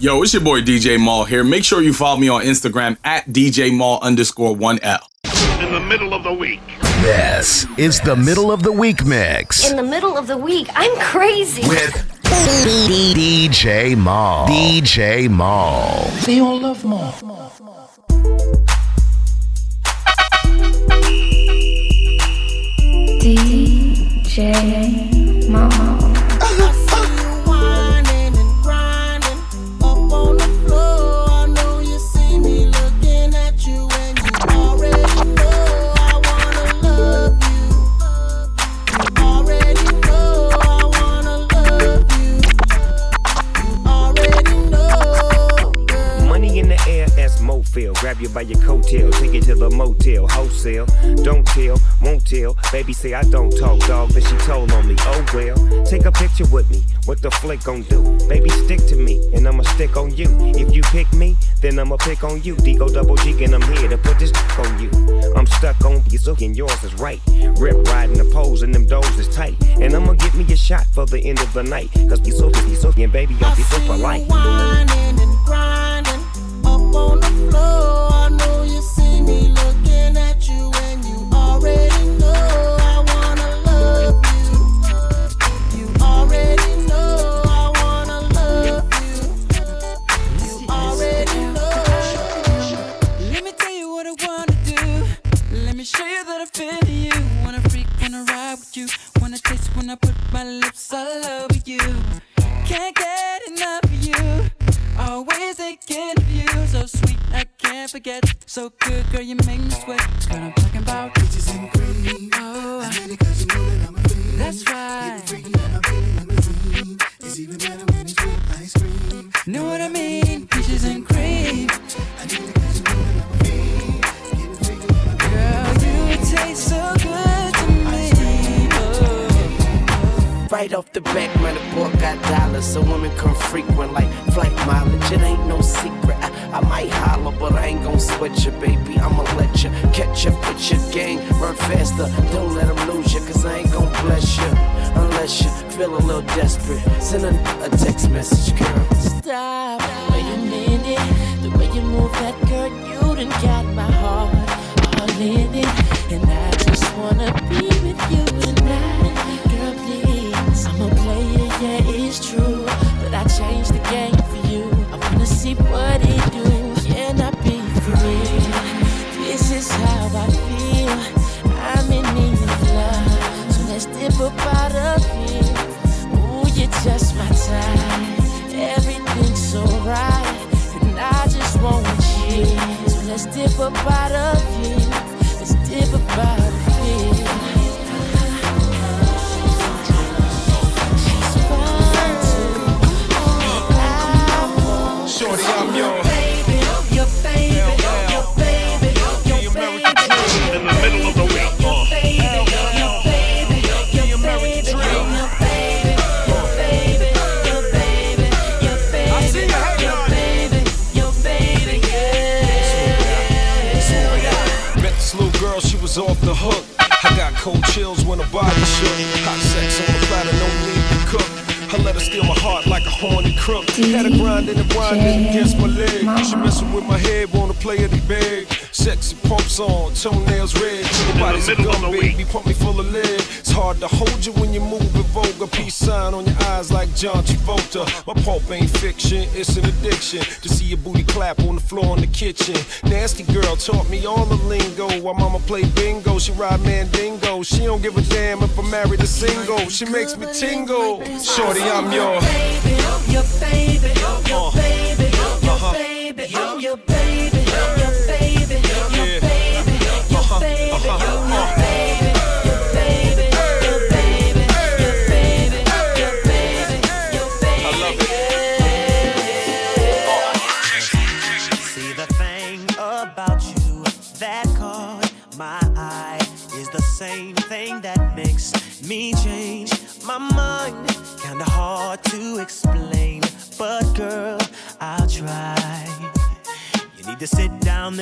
Yo, it's your boy DJ Mal here. Make sure you follow me on Instagram at DJ Mal underscore 1L. In the middle of the week. This is the middle of the week mix. In the middle of the week. I'm crazy. With DJ Mal. DJ Mal. They all love Mal. DJ Mal. Grab you by your coattail, take you to the motel, wholesale. Don't tell, won't tell. Baby say I don't talk, dog. Then she told on me, oh well. Take a picture with me, what the flick gon' do? Baby stick to me, and I'ma stick on you. If you pick me, then I'ma pick on you. Digo double G, and I'm here to put this on you. I'm stuck on you, so and yours is right. Rip riding the poles, and them doors is tight. And I'ma get me a shot for the end of the night. Cause be so, be so, and baby, I'll be so polite. Whining and grinding up on the floor. so good. fiction, it's an addiction to see your booty clap on the floor in the kitchen. Nasty girl taught me all the lingo. While mama play bingo, she ride mandingo. She don't give a damn if I'm married or single. She makes me tingle. Shorty, I'm yours. Your uh-huh. uh-huh. baby, your baby, your baby, your baby, your baby, your baby.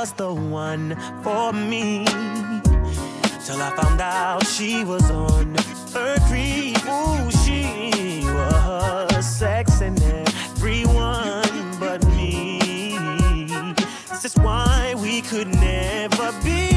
was the one for me. Till I found out she was on her creep. Ooh, she was sexing everyone but me. This is why we could never be.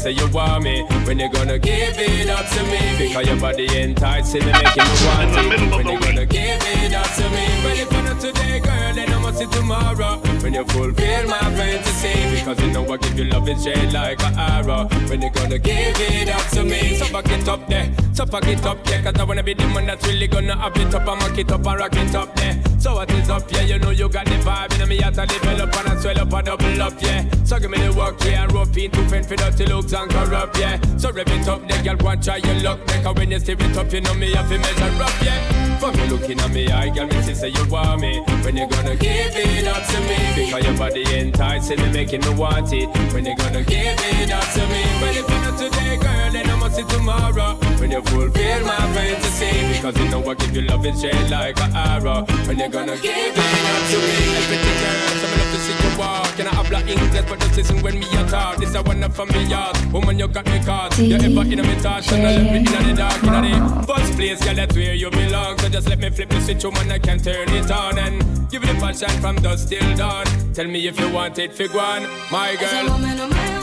Say you want me. When you gonna give it up to me? Because your body enticing me, making me want it. When you gonna give it up to me? Well, if you're not today, girl, then I must see tomorrow. When you fulfill my fantasy, because you know I give you love and shade like an arrow. When you gonna give it up to me? So fuck it up there, so fuck it up there, cause I wanna be the man that's really gonna up it up and mock it up and rock it up there. So what is up, yeah, you know you got the vibe, and me have to develop and I swell up and double up, yeah. So give me the work, yeah, rope in to fend for dirty looks and corrupt, yeah. So rev it up, there, girl, go and try your luck, make a when you steer it up, you know me have to measure up, yeah. Fuck you looking at me, I girl, me see say you want me. When you gonna give it up to me? Because your body enticing me, making me want it. When you gonna give it up to me? Well, if not today, girl, then I must see tomorrow. When you fulfill my fantasy, because you know I give you love shade like an arrow. When you gonna give it up to me? Everything, girl, me to see you walk. And I have black English, but just listen when me a talk. This a one up from me yard. Woman, you got me caught. You ever in me thoughts, and I let me in the dark, in the first place, girl, that's where you belong. So just let me flip the switch, woman, I can turn it on and give it a passion from dusk till dawn. Tell me if you want it, fig one, my girl.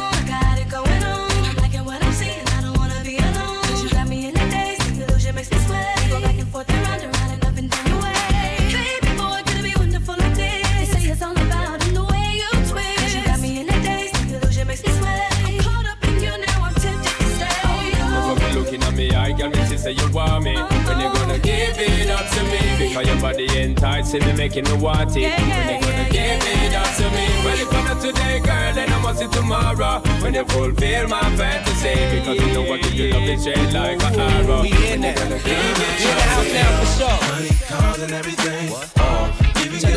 Say you want me. When you gonna give it up to me? Because your body enticing me, making me want it. When you gonna give it up to me? Well, if I'm not today, girl, then I must see tomorrow. When you fulfill my fantasy, because you know I give you love and shade like an arrow. We in there. When you gonna give it We in the up house to now me? for sure. Money, cars, and everything. Oh, even Check give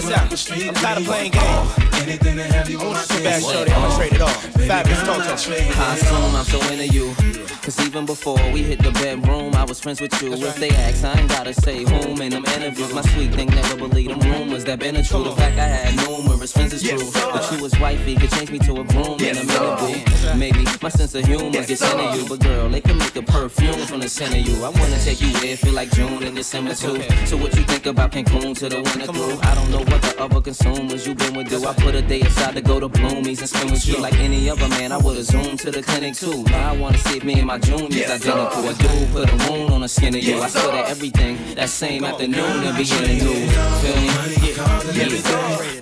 this out. I'm tired of playing games. Anything to have you I on my want to sit back, shorty. I'm gonna trade it off. Fabolous Toto. I assume I'm so into you. Cause even before we hit the bedroom, I was friends with you. If they ask, I ain't gotta say whom in them interviews. My sweet thing never believed them rumors that been a true. The fact I had numerous friends is true. But you was wifey could change me to a groom in a minute, boo. Maybe my sense of humor gets into you. But girl, they can make a perfume from the scent of you. I wanna take you there, feel like June and December too. So what you think about Cancun to the winter through? I don't know what the other consumers you been with do. I put a day aside to go to Bloomies and spend with you like any other man. I would've zoomed to the clinic too. Now I wanna see if me and my juniors identical. A dude put a wound on the skin of you. I swear that everything that same afternoon and be in the news. Feel me? Yeah.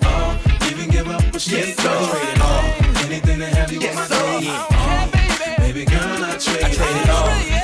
Oh, even give up a street trade all. Anything to have you on my team. Baby girl, I trade I trade it all.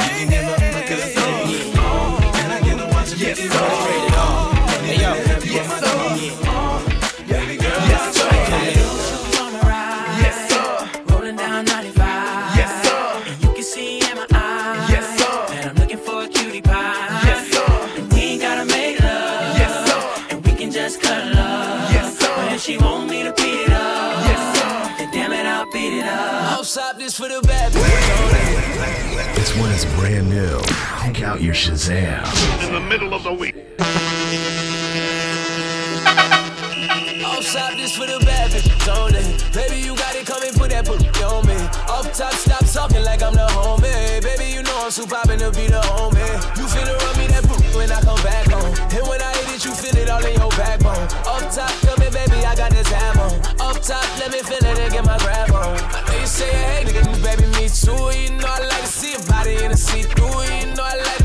she want me to beat it up. Yes, sir. Then damn it, I'll beat it up. I'll stop this for the bad. This one is brand new. Take out your Shazam. In the middle of the week. Stop this for the bad bitch. Don't it? Baby, you got it coming, put that booty on me. Up top, stop, stop. I'm poppin' to be the homie. You finna run me that boot when I come back home. And when I hit it, you feel it all in your backbone. Up top, tell me, baby, I got this hammer. Up top, let me feel it and get my grab on. I know you say hate nigga, baby, me too. You know I like to see your body in the see-through. You know I like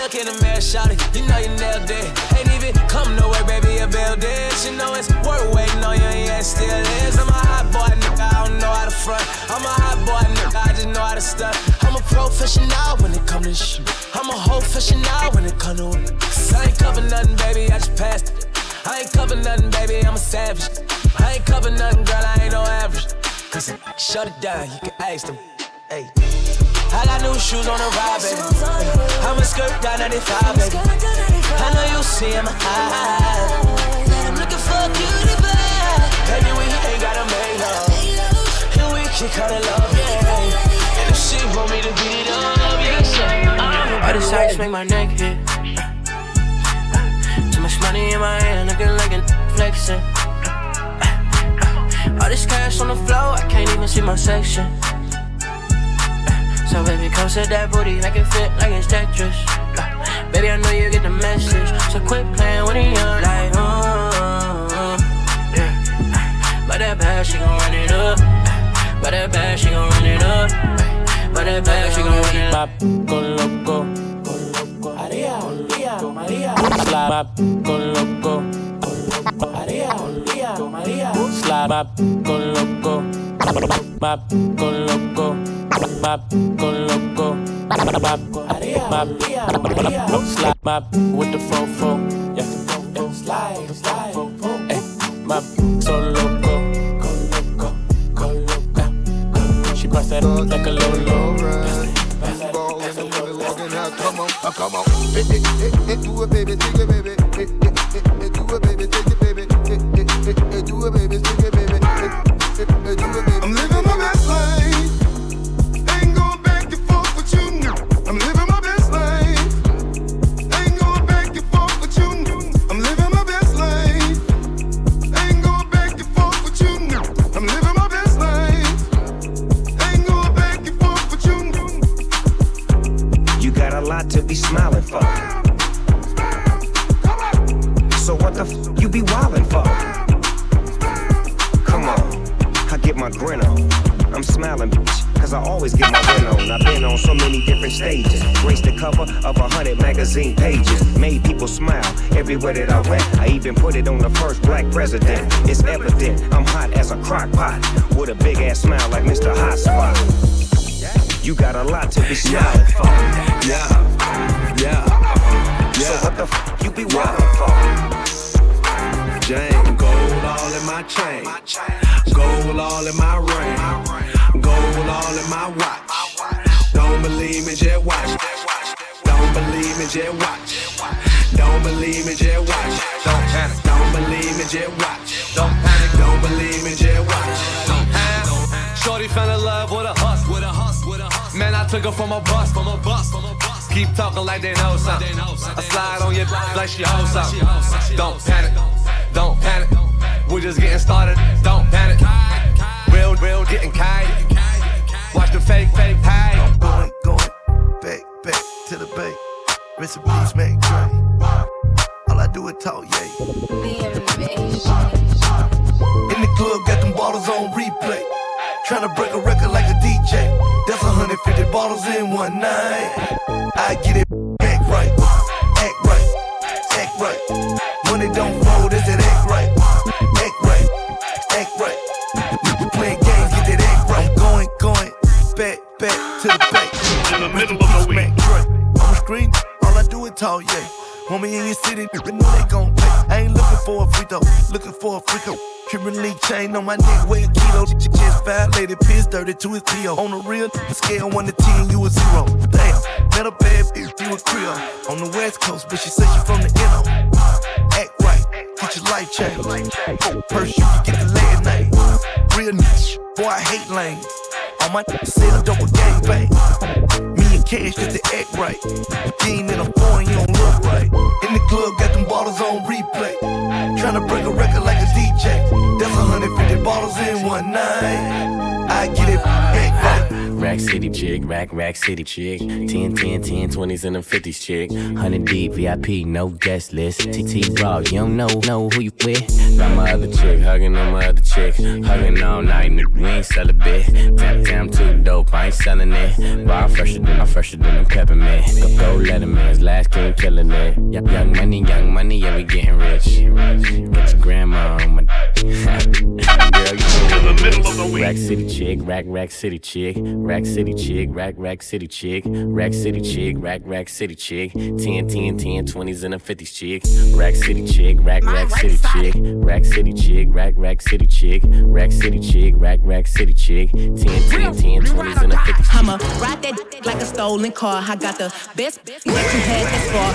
Look in the mirror, it, you know you nailed it. Ain't even come nowhere, baby, you build it. She know it's worth waiting on you, yeah, still is. I'm a hot boy, nigga, I don't know how to front. I'm a hot boy, nigga, I just know how to stunt. I'm a professional when it come to shit. I'm a whole professional when it come to it. 'Cause I ain't cover nothing, baby, I just passed it. I ain't cover nothing, baby, I'm a savage. I ain't cover nothing, girl, I ain't no average. Cause shut it down, you can ask them. Hey. I got new shoes on the ride. I'm a skirt down 95, baby. I know you see I'm high. I'm looking for a cutie pie. Baby, we ain't gotta make love. And we can cut it love, yeah. And if she want me to beat up, yeah, sure. All the sights make my neck hit. Too much money in my hand, looking like a flexing. All this cash on the floor, I can't even see my section. So baby, come set that booty, make it fit like it's Tetris. Baby, I know you get the message, so quit playing with it young like, uh, yeah. But that bad, she gon' run it up. But that bad, she gon' run it up. But that bad, she gon' run it up. con loco. María, María, María. Slap con loco. María, María, María. Slap con loco. Map con loco. Map con loco. Map map slap map with the fofo. Yeah. Slide, slide, Hey, map so loco. She bust that like a lolo. Come on, come on. Eh, eh, eh, eh, do it, baby, take it, baby. Eh, eh, different stages. Graced the cover of a hundred magazine pages. Made people smile everywhere that I went. I even put it on the first black president. It's evident I'm hot as a crock pot. With a big ass smile like Mr. Hot Spot. You got a lot to be smiling for. Yeah, yeah, So what the f you be wildin' for? Jane, gold all in my chain, gold all in my ring, gold all in my watch. Don't believe me, just watch. Don't believe me, just watch. Don't believe me, just watch. Don't panic. Don't believe me, just watch. Don't panic. Don't believe me, just watch. Don't panic. Shorty fell in love with a hustle, with a hustle, with a hustle. Man, I took her from a bus, from a bus, from a bus. Keep talking like they know something. I slide on your like she hoes something. Don't panic, don't panic. We're just getting started. Don't panic. Real, real, getting kite. Watch the fake, fake high. To the bay. Recipes make Dre. All I do is talk, yay. In the club, got them bottles on replay. Tryna break a record like a DJ. That's 150 bottles in one night. I get it, Homie in your city, they gon' pay. I ain't looking for a free throw, looking for a freak Cuban league chain on my neck, weigh a kilo. Just violated, piss dirty to his PO. On the real, scale 1 to 10, you a zero. Damn, met a bad bitch, you a Creole. On the west coast, but she said she from the NO. Act right, get your life changed. First, you can get the last name. real niche. Boy, I hate lanes. All my sell double gang bang. Cash just the act right. Ain't in a foreign, you don't look right. In the club, got them bottles on replay. Tryna break a record like a DJ. That's 150 bottles in one night. Rack City chick, rack, rack city chick. 10, 10, 10, 20s and them 50s chick. 100 deep, VIP, no guest list. TT Raw, you don't know, know who you with. Got my other chick, hugging on my other chick. Hugging all night, nigga, we ain't sell a bit. Tap damn too dope, I ain't selling it. Bar fresher than, I'm fresher than a peppermint. Go, go Letterman's last king killing it. Young, young money, young money, yeah, we getting rich. Get your grandma on my. Girl, you In the middle of the week. Rack City chick, rack, rack city chick, rack city chick, mm. rack, rack city chick, rack city chick, mm. rack, rack city chick, 10, 10, 10, 20s and a 50s chick, rack city chick, rack, rack city chick, rack city chick, rack, rack city chick, rack city chick, rack, rack city chick, 10, 10, 10, 20s and a 50s chick. I'ma ride that like a stolen car. I got the best that you had this far.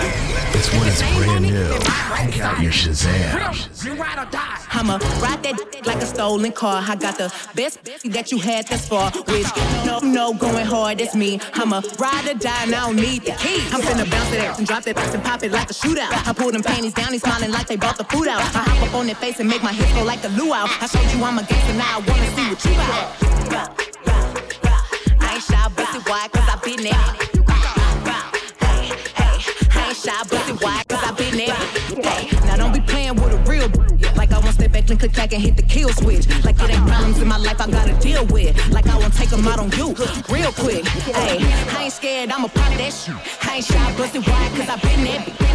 This one is brand new. Check out your Shazam. You ride or die. I'ma ride that like a stolen car. I got the best that you had this far. Which no, no, going hard, it's me. I'ma ride or die, and I don't need the key. I'm finna bounce it out and drop that back and pop it like a shootout. I pull them panties down, he's smiling like they brought the food out. I hop up on their face and make my hips go like a luau. I showed you I'm a gangster, now I wanna see what you got. I ain't shy, but it why? Cause I been there. Hey, hey, I ain't shy, but it why? Cause I been there. Hey, now don't be playing with a real step back and click back and hit the kill switch. Like it ain't problems in my life I gotta deal with. Like I won't take them out on you real quick. Hey, I ain't scared, I'ma pop that shit. I ain't shy, it why? Cause I been there.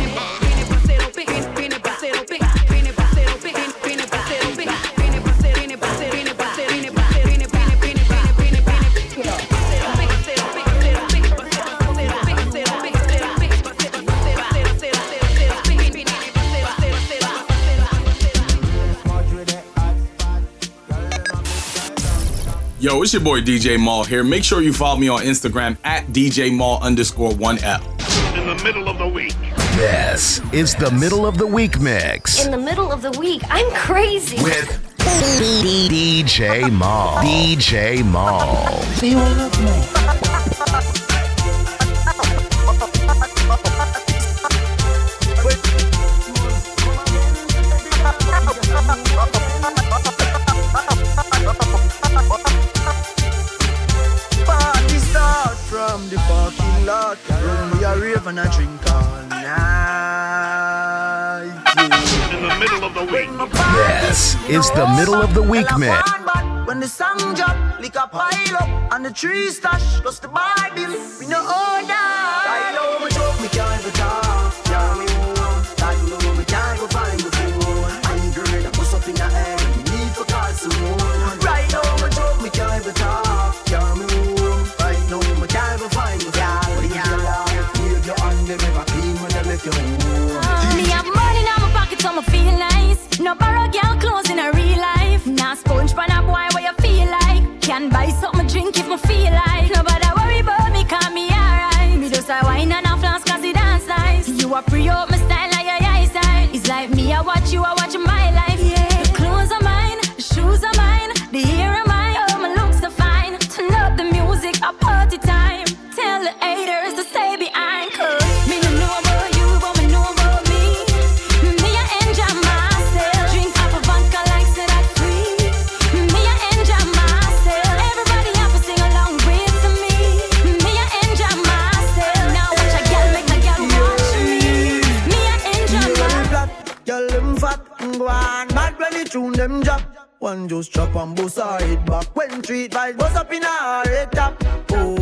Yo, it's your boy DJ Mal here. Make sure you follow me on Instagram at DJ Mal underscore 1L. In the middle of the week. This is the middle of the week mix In the middle of the week, I'm crazy. with DJ Mal. DJ Mal. Is the middle of the week mix. When the drop, lick a pile up and the tree stash, the Bible, we. I know me can't. Can buy something drink if me feel like. Nobody worry about me, call me alright. Me just a wine and a flask 'cause it dance nice. You a pre up my style like your eyesight. It's like me, I watch you, I watch my life. Just chop and bust her head back. When treat vibes bust up in her head top. Oh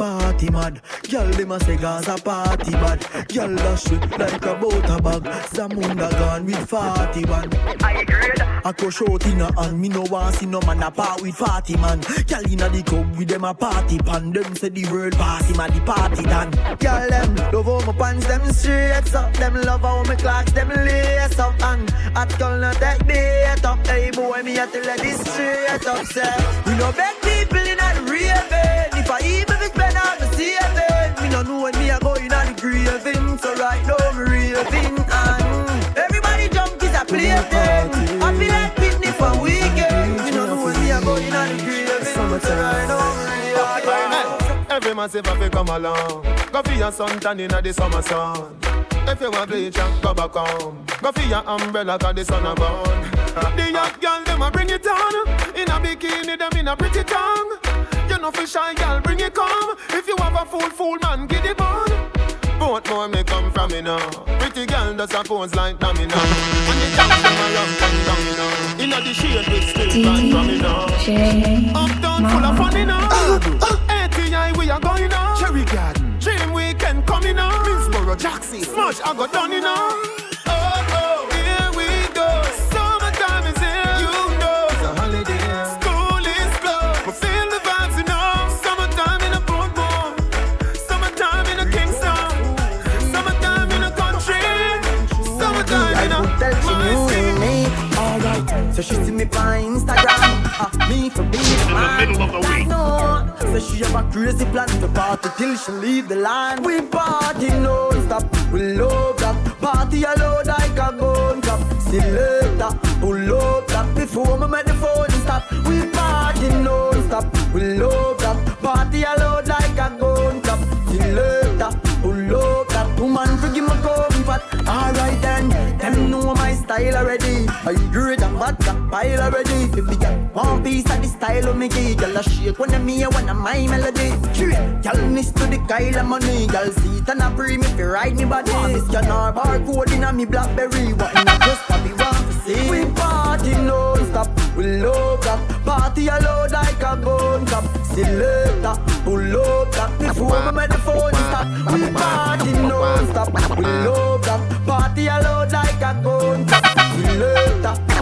party mad. Girl, them a say Gaza party bad. Girl, dash it like a butter bag. Zamunda gone with 41 I agree. I crush out in a hand. Me no want see no man a part with 40 man. Girl inna the club with them a party pan. Them say the world pass him the party done. Girl, them love how my pants them straight up. Them love how my clocks them lace up. And hot girl not take bait up. Hey boy, me a tell you this straight up Say, we no beg people in the raving If I even all the saving Me no know when me a go in the graving So right now me raving And everybody jump is a plaything I feel like picnic for weekend Me no know when you are going on to give a thing. Every man say fi come along. Go for your suntan inna the summer sun. If you want bleach go back home. Go for your umbrella 'cause the sun a burn. The young girl them a bring it on. In a bikini them in a pretty tongue. You know fi shy girl bring it come. If you have a fool fool man get it on. Both more may come from me now. Pretty girl does a pose like dummy now. And the dance them a rum and down me now. Inna the shade with still man from me now. Uptown full of fun now. Uh, uh. ATI we are going now. Cherry Garden. Dream weekend coming now. Minsboro, Jackson. Smash I got done now. So she see me on Instagram. Uh, me for being the man. middle of the week. No. So she have a crazy plan to party till she leave the line. We party non-stop. We love that party alone like a gun cap. See later, pull up that before me make the phone stop. We party non-stop. We love that party alone pile already. If we get one piece of the style of me give, girl a shake when I'm here when I'm my melody. Straight, girl miss to the Kyle of money, girl see it and a pre me fi ride me body. Miss scanner barcode in a me Blackberry, what in a just probably want to see. We party non-stop, we love that party alone like a gun cap. See later, pull up that before me the phone stop. We party non-stop, we love that party alone like a gun cap.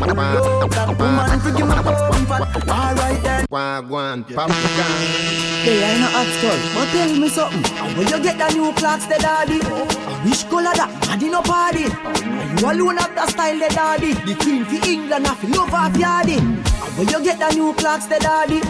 See later, pull up that woman forgive me comfort. Alright then. Wagwan, Papagan. They ain't no hot skull, but tell me something. Will you get the new clocks, the daddy? Which color that? Daddy no party. Are you alone have the style, the daddy? The queen for England, I feel love off yardy. Will you get the new clocks, the daddy?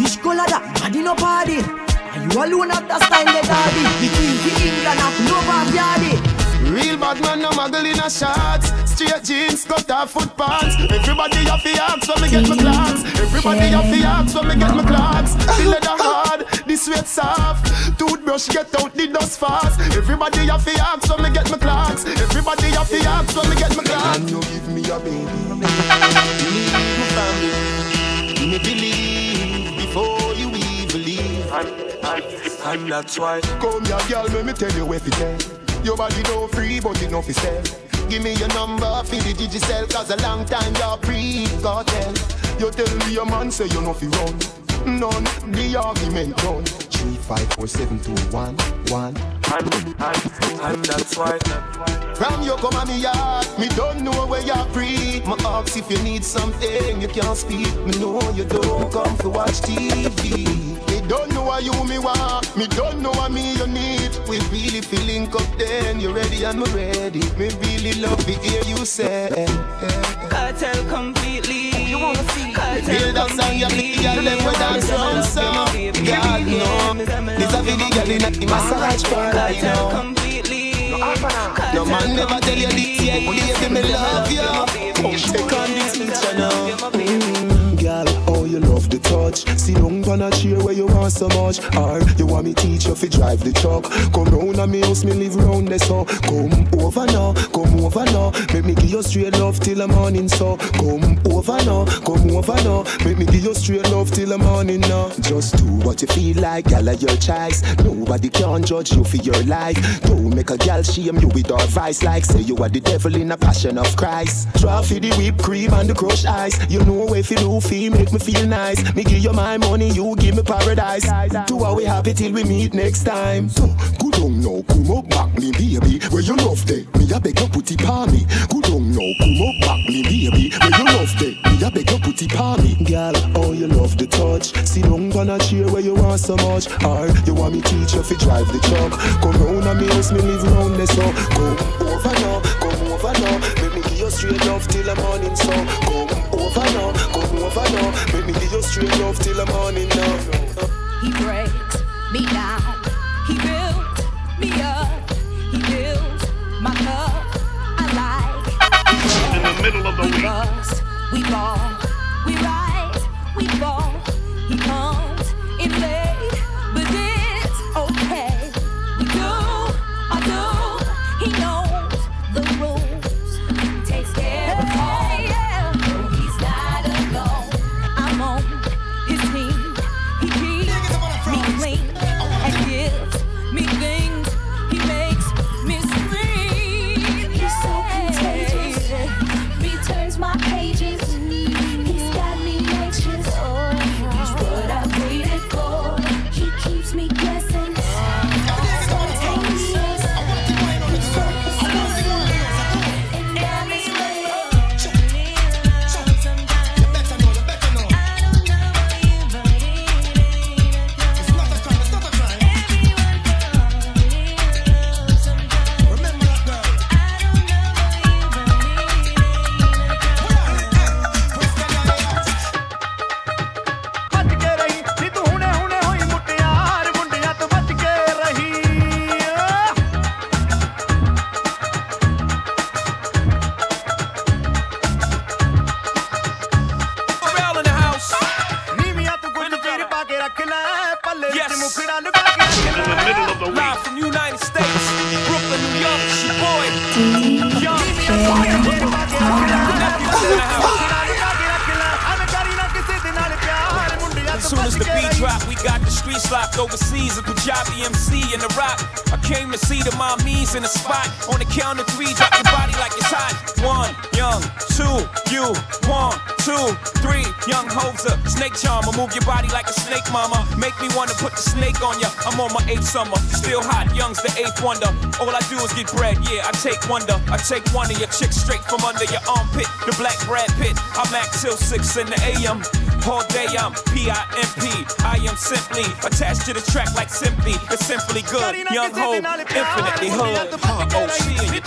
Which color that? Daddy no party. Are you alone have the style, the daddy? The queen for England, I feel love off yardy. Real bad man, no muggle in a shorts. Straight jeans, cut off foot pants. Everybody have the axe when me get my clocks. Everybody have the axe when me get my clocks. The leather hard, the sweat soft. Toothbrush get out the dust fast. Everybody have the axe when me get my clocks. Everybody have the axe when me get my clocks. And you give me a baby. You need my family. Me believe before you even leave. And that's why Come here girl, let me tell you what it is Your body no free but it no fi sell. Give me your number for the digicel Cause a long time you're pre-cartel. You tell me your man say you no fi run. None, the argument done Three, five, four, seven, two, one, one. And, and, and that's why. From you come on me yard Me don't know where you're free. My ask if you need something You can't speak. Me know you don't come to watch TV don't know what you me want, me don't know what me you need. We really feeling up then, you ready and me ready. Me really love to hear you say. Cartel completely. You wanna see? Build a song, you make the girl them with dance on song. Girl, no, this a video girl in a massage parlor, you know. completely. No man never tell you this yet, baby, me love you. Come take on this picture now. Touch. See down on a chair where you want so much. Or you want me teach you fi drive the truck. Come round and me house, me live round there so. Come over now, come over now. Make me give you straight love till the morning so. Come over now, come over now. Make me give you straight love till the morning now. Just do what you feel like, girl, of your choice. Nobody can judge you for your life. Don't make a girl shame you with our vice like say you are the devil in a passion of Christ. Try for the whipped cream and the crushed ice. You know if you do feel make me feel nice. Me give you my money, you give me paradise. Do how we happy till we meet next time. So good on now, come up back me baby. Where you love day, me a beg you put it on me. Good on now, come up back me baby. Where you love day, me a beg you put it on me. Girl, oh you love the touch. See down on a chair where you want so much. Or you want me teach you fi drive the truck. Come round and me house, me live round there so. Come over now, come over now. Make me give you straight love till the morning so. Come over now, come over now. Make me give you straight love till the morning now. He breaks me down. He builds me up. He fills my cup. I like. In the middle of the we week. bust, we fall, summer, still hot. Young's the eighth wonder. All I do is get bread, yeah. I take wonder. I take one of your chicks straight from under your armpit. The black Brad Pitt. I'm act till six in the AM. All day I'm P-I-M-P. I am simply attached to the track like simply. It's simply good. Young ho, infinitely hood. Oh, she and you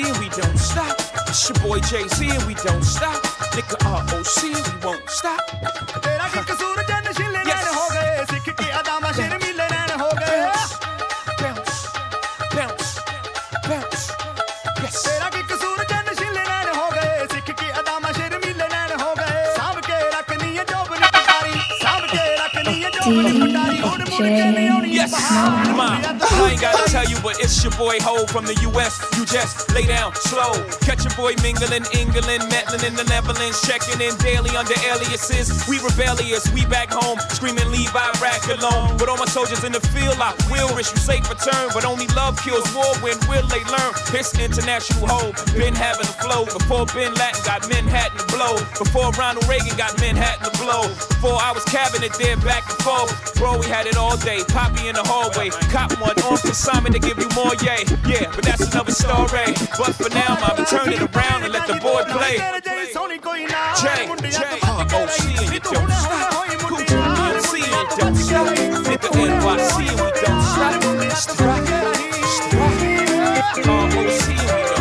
Z and we don't stop. It's your boy Jay Z and we don't stop. Nigga ROC and we won't stop. तेरा कि कसूर जन शिले नैन हो गए सिख की Adamah शिर मिले नैन हो गए bounce bounce bounce yes तेरा कि कसूर जन शिले नैन हो गए सिख की अदामा शिर मिले नैन हो गए सब के रखनी है जोबन पटारी सब के रखनी है जोबन पटारी उड़ मुड़ के नहीं आनी yes gotta tell you, but it's your boy Ho from the US. You just lay down slow. Catch your boy mingling, England, meddling in the Netherlands, checking in daily under aliases. We rebellious, we back home, screaming leave Iraq alone. But all my soldiers in the field, I will wish you safe return. But only love kills war. When will they learn? It's international ho, Been having a flow before Bin Laden got Manhattan to blow. Before Ronald Reagan got Manhattan to blow. Before I was cabinet there back and forth. Bro, we had it all day. Poppy in the hallway. Cop one on consignment to give you more yay. Yeah, but that's another story. But for now, I'ma turn it around and let the boy play. Jay, Jay, oh, she and BMC and NYC and we don't stop. Stop, stop. ROC and we don't.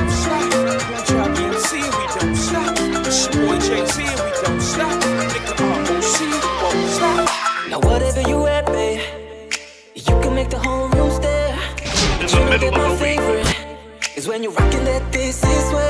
When you're rocking that this is way.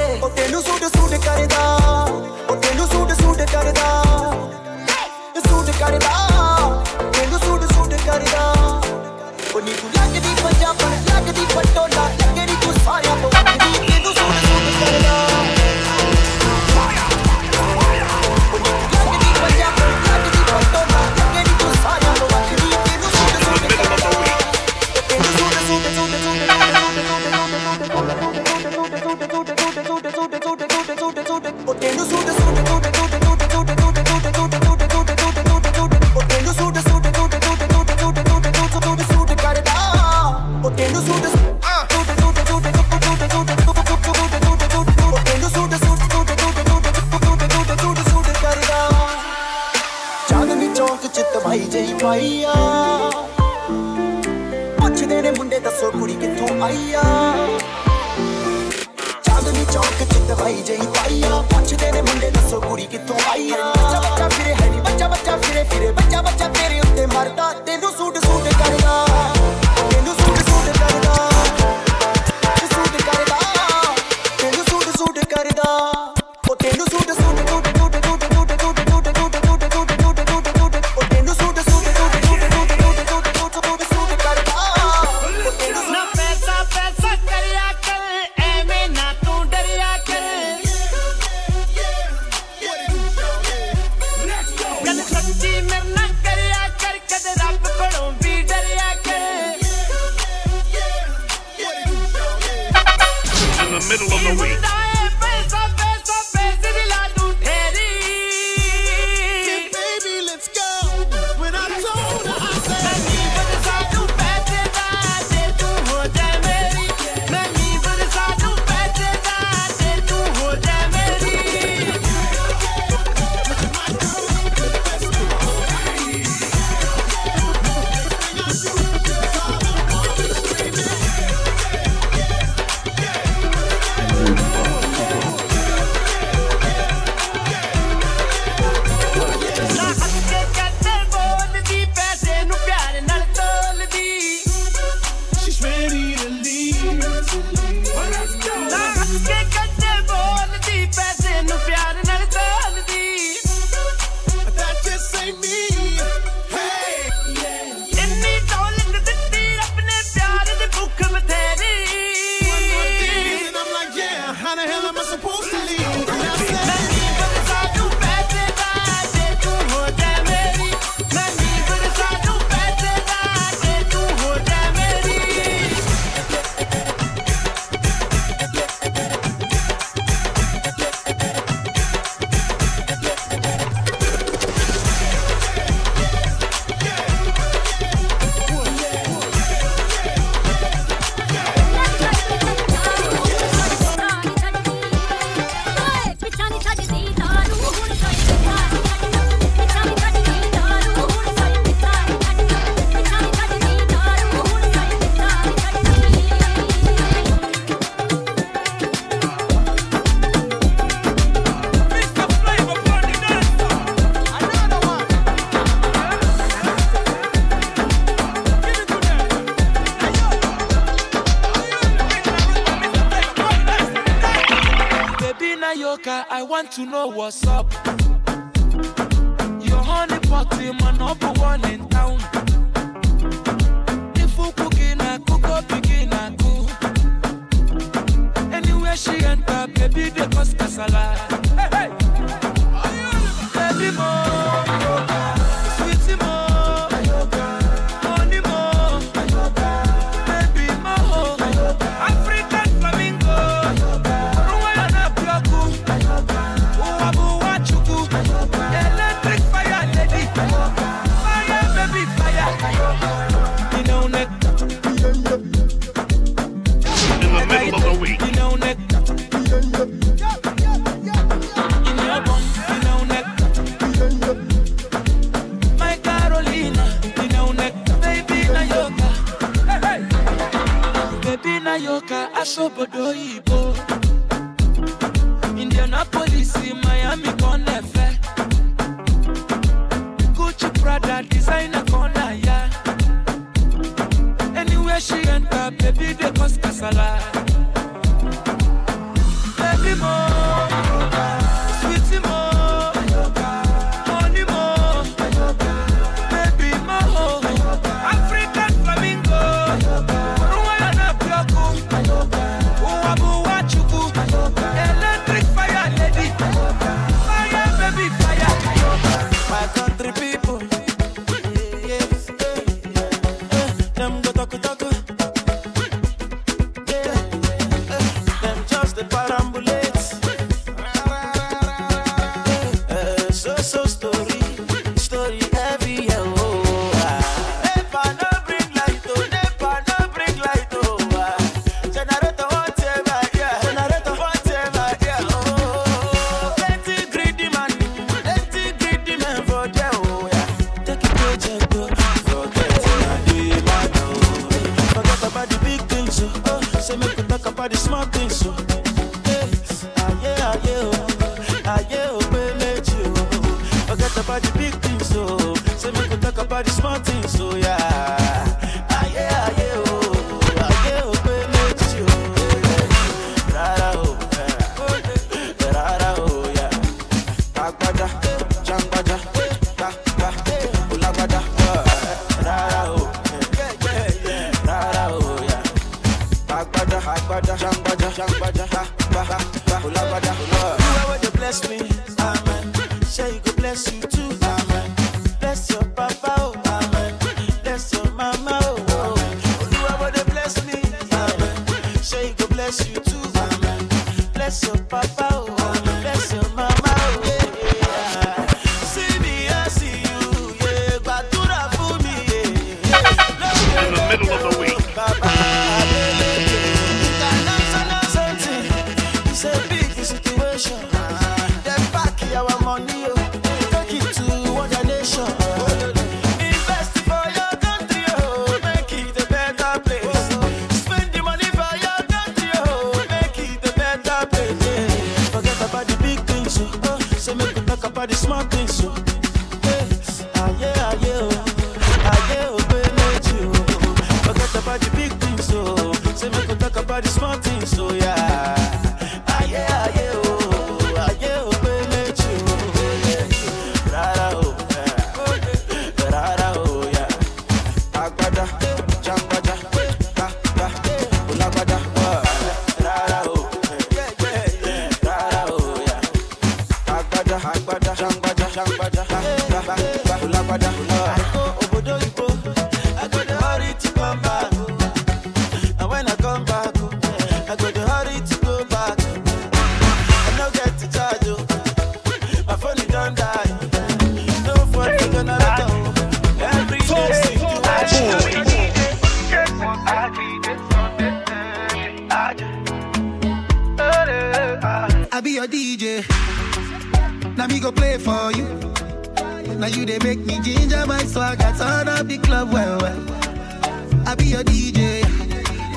I be your DJ.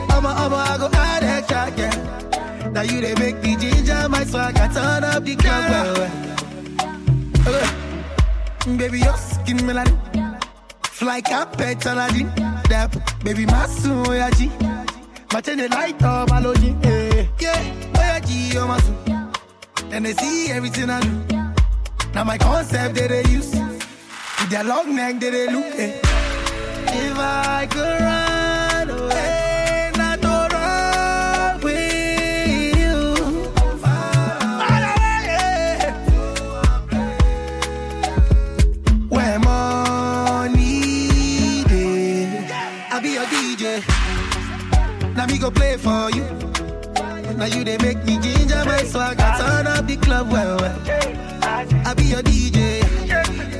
I'm a, I'm a, I go add extra, yeah. Now you they make the ginger, my swag, I turn up the club. Yeah. Uh, mm, baby, your skin melody. Fly carpet, on Aladdin. Dap, baby, my soon, yeah, G. My chain, the light up, my loading, eh. yeah. Yeah, oh, yeah, G, oh, my soon. And they see everything I do. Now my concept, they, they use. With their long neck, they, they look, yeah. If I could run away, to run with you. Away. Where money dey, I be your DJ. Now me go play for you. Now you they make me ginger my swag. I turn up the club well. I be your DJ.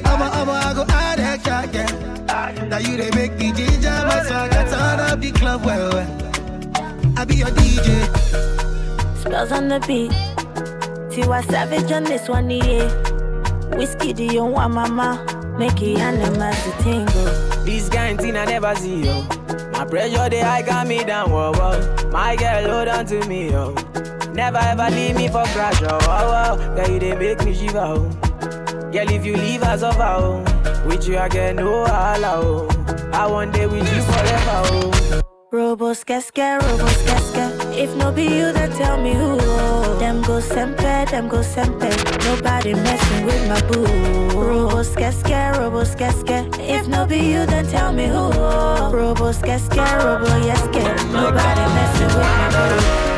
I'ma I'ma I go yeah. Now you they make me ginger my swag. I turn up the club well well. I be your DJ. Spells on the beat. Tiwa Savage on this one, yeah. Whiskey, do you want mama? Make it animals to tingle. This kind thing I never see, yo. My pressure, they high got me down, whoa, whoa. My girl, hold on to me, yo. Never ever leave me for crash, oh, oh, oh. Girl, you they make me shiver, oh. Girl, if you leave us over, oh. With you, get no holla, oh. I want day with you forever, oh. Robo skeske, robo skeske. If no be you, then tell me who. Oh. Them go sempe, them go sempe. Nobody messing with my boo. Robo skeske, robo skeske. If no be you, then tell me who. Oh. Robo skeske, robo yeske. Nobody messing with my boo.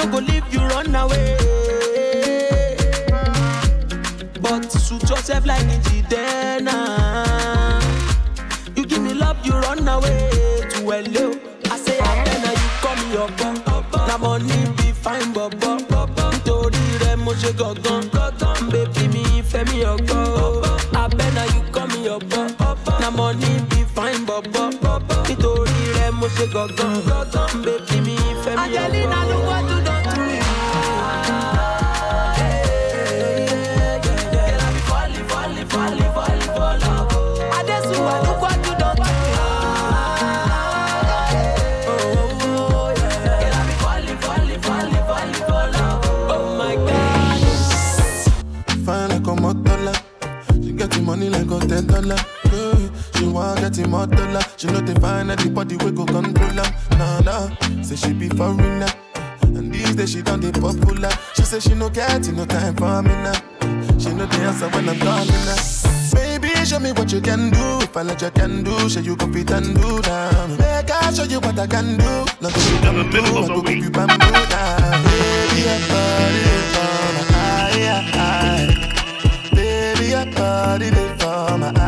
No go leave you run away. But suit yourself like Njidena. You give me love, you run away to hello. I say I better you call me your bum. Na money be fine, bubba. Nítorí rẹ̀ mo ṣe gangan. Baby mi ìfẹ́ mi ọgbọ́n. Abẹ́nà you call me your bum. Na money be fine, bubba. Nítorí rẹ̀ mo ṣe gangan. Money like a ten dollar. Yeah, she want get him more dollar. She know they find anybody we go control her. Nah nah, say she be foreigner. And these days she done the popular. She say she no get no time for me now. She know the answer when I'm calling her. Baby, show me what you can do. If I let you can do, show you go fit and do down. Make I show you what I can do. Not that you come do, I go give you bamboo down. Baby, your body is on my body my.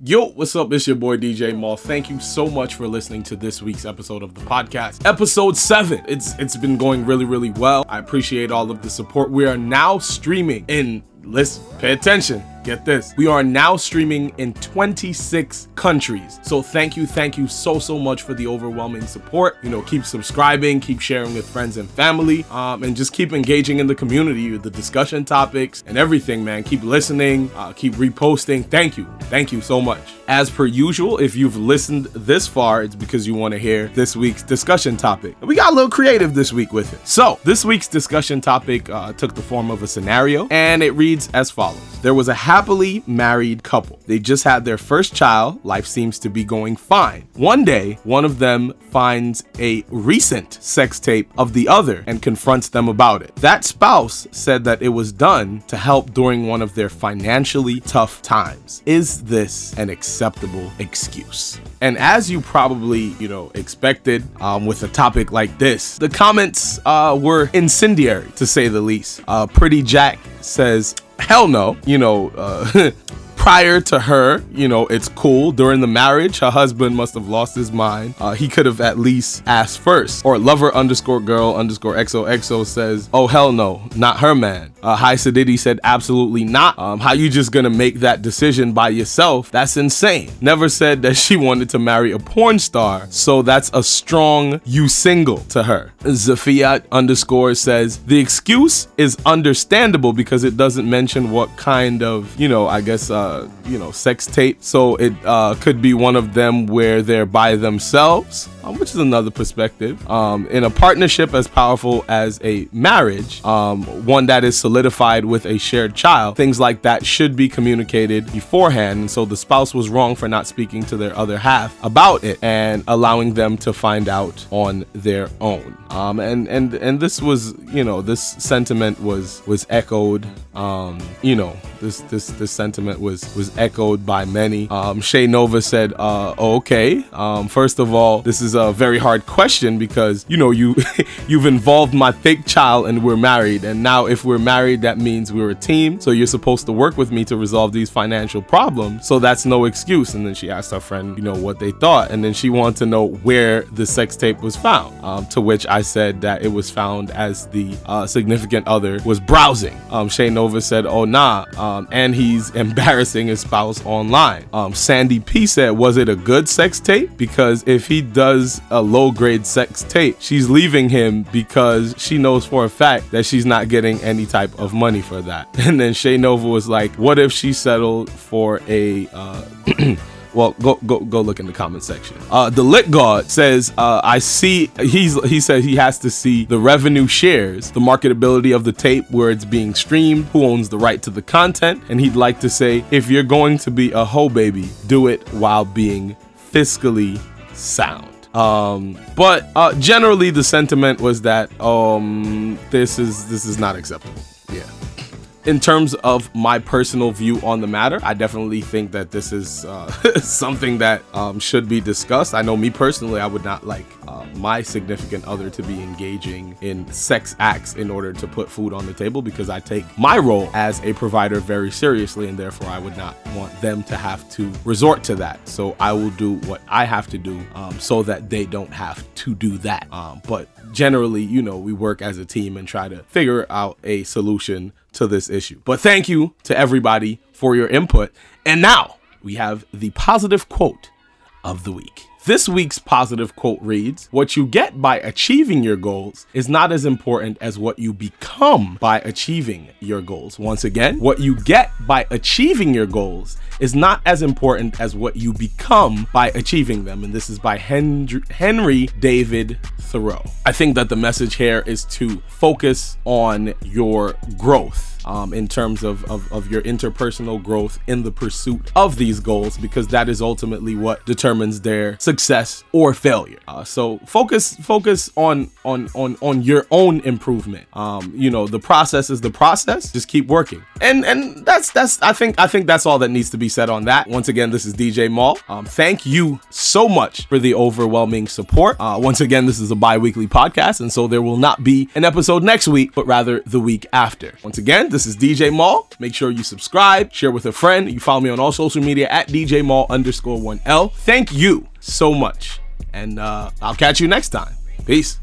Yo, what's up? It's your boy DJ Mal. Thank you so much for listening to this week's episode of the podcast. Episode 7. It's it's been going really really well. I appreciate all of the support. We are now streaming in listen, pay attention. Get this. We are now streaming in 26 countries. So thank you, thank you so so much for the overwhelming support. You know, keep subscribing, keep sharing with friends and family, um, and just keep engaging in the community the discussion topics and everything, man. Keep listening, uh, keep reposting. Thank you, thank you so much. As per usual, if you've listened this far, it's because you want to hear this week's discussion topic. We got a little creative this week with it. So this week's discussion topic uh, took the form of a scenario, and it reads as follows: There was a happily married couple. They just had their first child. Life seems to be going fine. One day, one of them finds a recent sex tape of the other and confronts them about it. That spouse said that it was done to help during one of their financially tough times. Is this an acceptable excuse? And as you probably, you know, expected um, with a topic like this, the comments uh, were incendiary to say the least. Uh, Pretty Jack says, hell no, you know, uh, prior to her, you know, it's cool. During the marriage, her husband must have lost his mind. Uh, he could have at least asked first. Or lover underscore girl underscore XOXO says, oh, hell no, not her man. Uh, High Sadiddy said, absolutely not. Um, how you just gonna make that decision by yourself? That's insane. Never said that she wanted to marry a porn star. So that's a strong you single to her. Zafiat underscore says, the excuse is understandable because it doesn't mention what kind of, you know, I guess, uh, you know, sex tape. So it uh, could be one of them where they're by themselves. um, which is another perspective. Um, in a partnership as powerful as a marriage, um, one that is solidified with a shared child, things like that should be communicated beforehand. And so the spouse was wrong for not speaking to their other half about it and allowing them to find out on their own. Um, and and and this was, you know, this sentiment was was echoed. Um, you know, this this this sentiment was was echoed by many. Um, Shay Nova said, uh, oh, "Okay, um, first of all, this is a very hard question because you know you you've involved my fake child and we're married, and now if we're married, that means we're a team. So you're supposed to work with me to resolve these financial problems. So that's no excuse." And then she asked her friend, you know, what they thought, and then she wanted to know where the sex tape was found. Um, to which I said that it was found as the uh, significant other was browsing. Um, Shay Nova said, "Oh nah," um, and he's embarrassing his spouse online. Um, Sandy P said, "Was it a good sex tape? Because if he does a low grade sex tape, she's leaving him because she knows for a fact that she's not getting any type of money for that." And then Shay Nova was like, "What if she settled for a?" Uh, Well, go go go look in the comment section. Uh, the lit god says, uh, "I see." He's he says he has to see the revenue shares, the marketability of the tape, where it's being streamed, who owns the right to the content, and he'd like to say, if you're going to be a hoe baby, do it while being fiscally sound. Um, but uh, generally, the sentiment was that um, this is this is not acceptable. Yeah in terms of my personal view on the matter, I definitely think that this is uh, something that um, should be discussed. I know me personally, I would not like uh, my significant other to be engaging in sex acts in order to put food on the table because I take my role as a provider very seriously and therefore I would not want them to have to resort to that. So I will do what I have to do um, so that they don't have to do that. Um, but generally, you know, we work as a team and try to figure out a solution to this issue. But thank you to everybody for your input. And now we have the positive quote of the week. This week's positive quote reads What you get by achieving your goals is not as important as what you become by achieving your goals. Once again, what you get by achieving your goals is not as important as what you become by achieving them. And this is by Henry, David Thoreau. I think that the message here is to focus on your growth. Um, in terms of, of, of your interpersonal growth in the pursuit of these goals, because that is ultimately what determines their success or failure. Uh, so focus focus on on on on your own improvement. Um, you know, the process is the process. Just keep working, and and that's that's I think I think that's all that needs to be said on that. Once again, this is DJ Mal. Um, thank you so much for the overwhelming support. Uh, once again, this is a bi-weekly podcast, and so there will not be an episode next week, but rather the week after. Once again, this is DJ Mal. Make sure you subscribe, share with a friend. You follow me on all social media at DJ Mal underscore one L. Thank you so much, and uh, I'll catch you next time. Peace.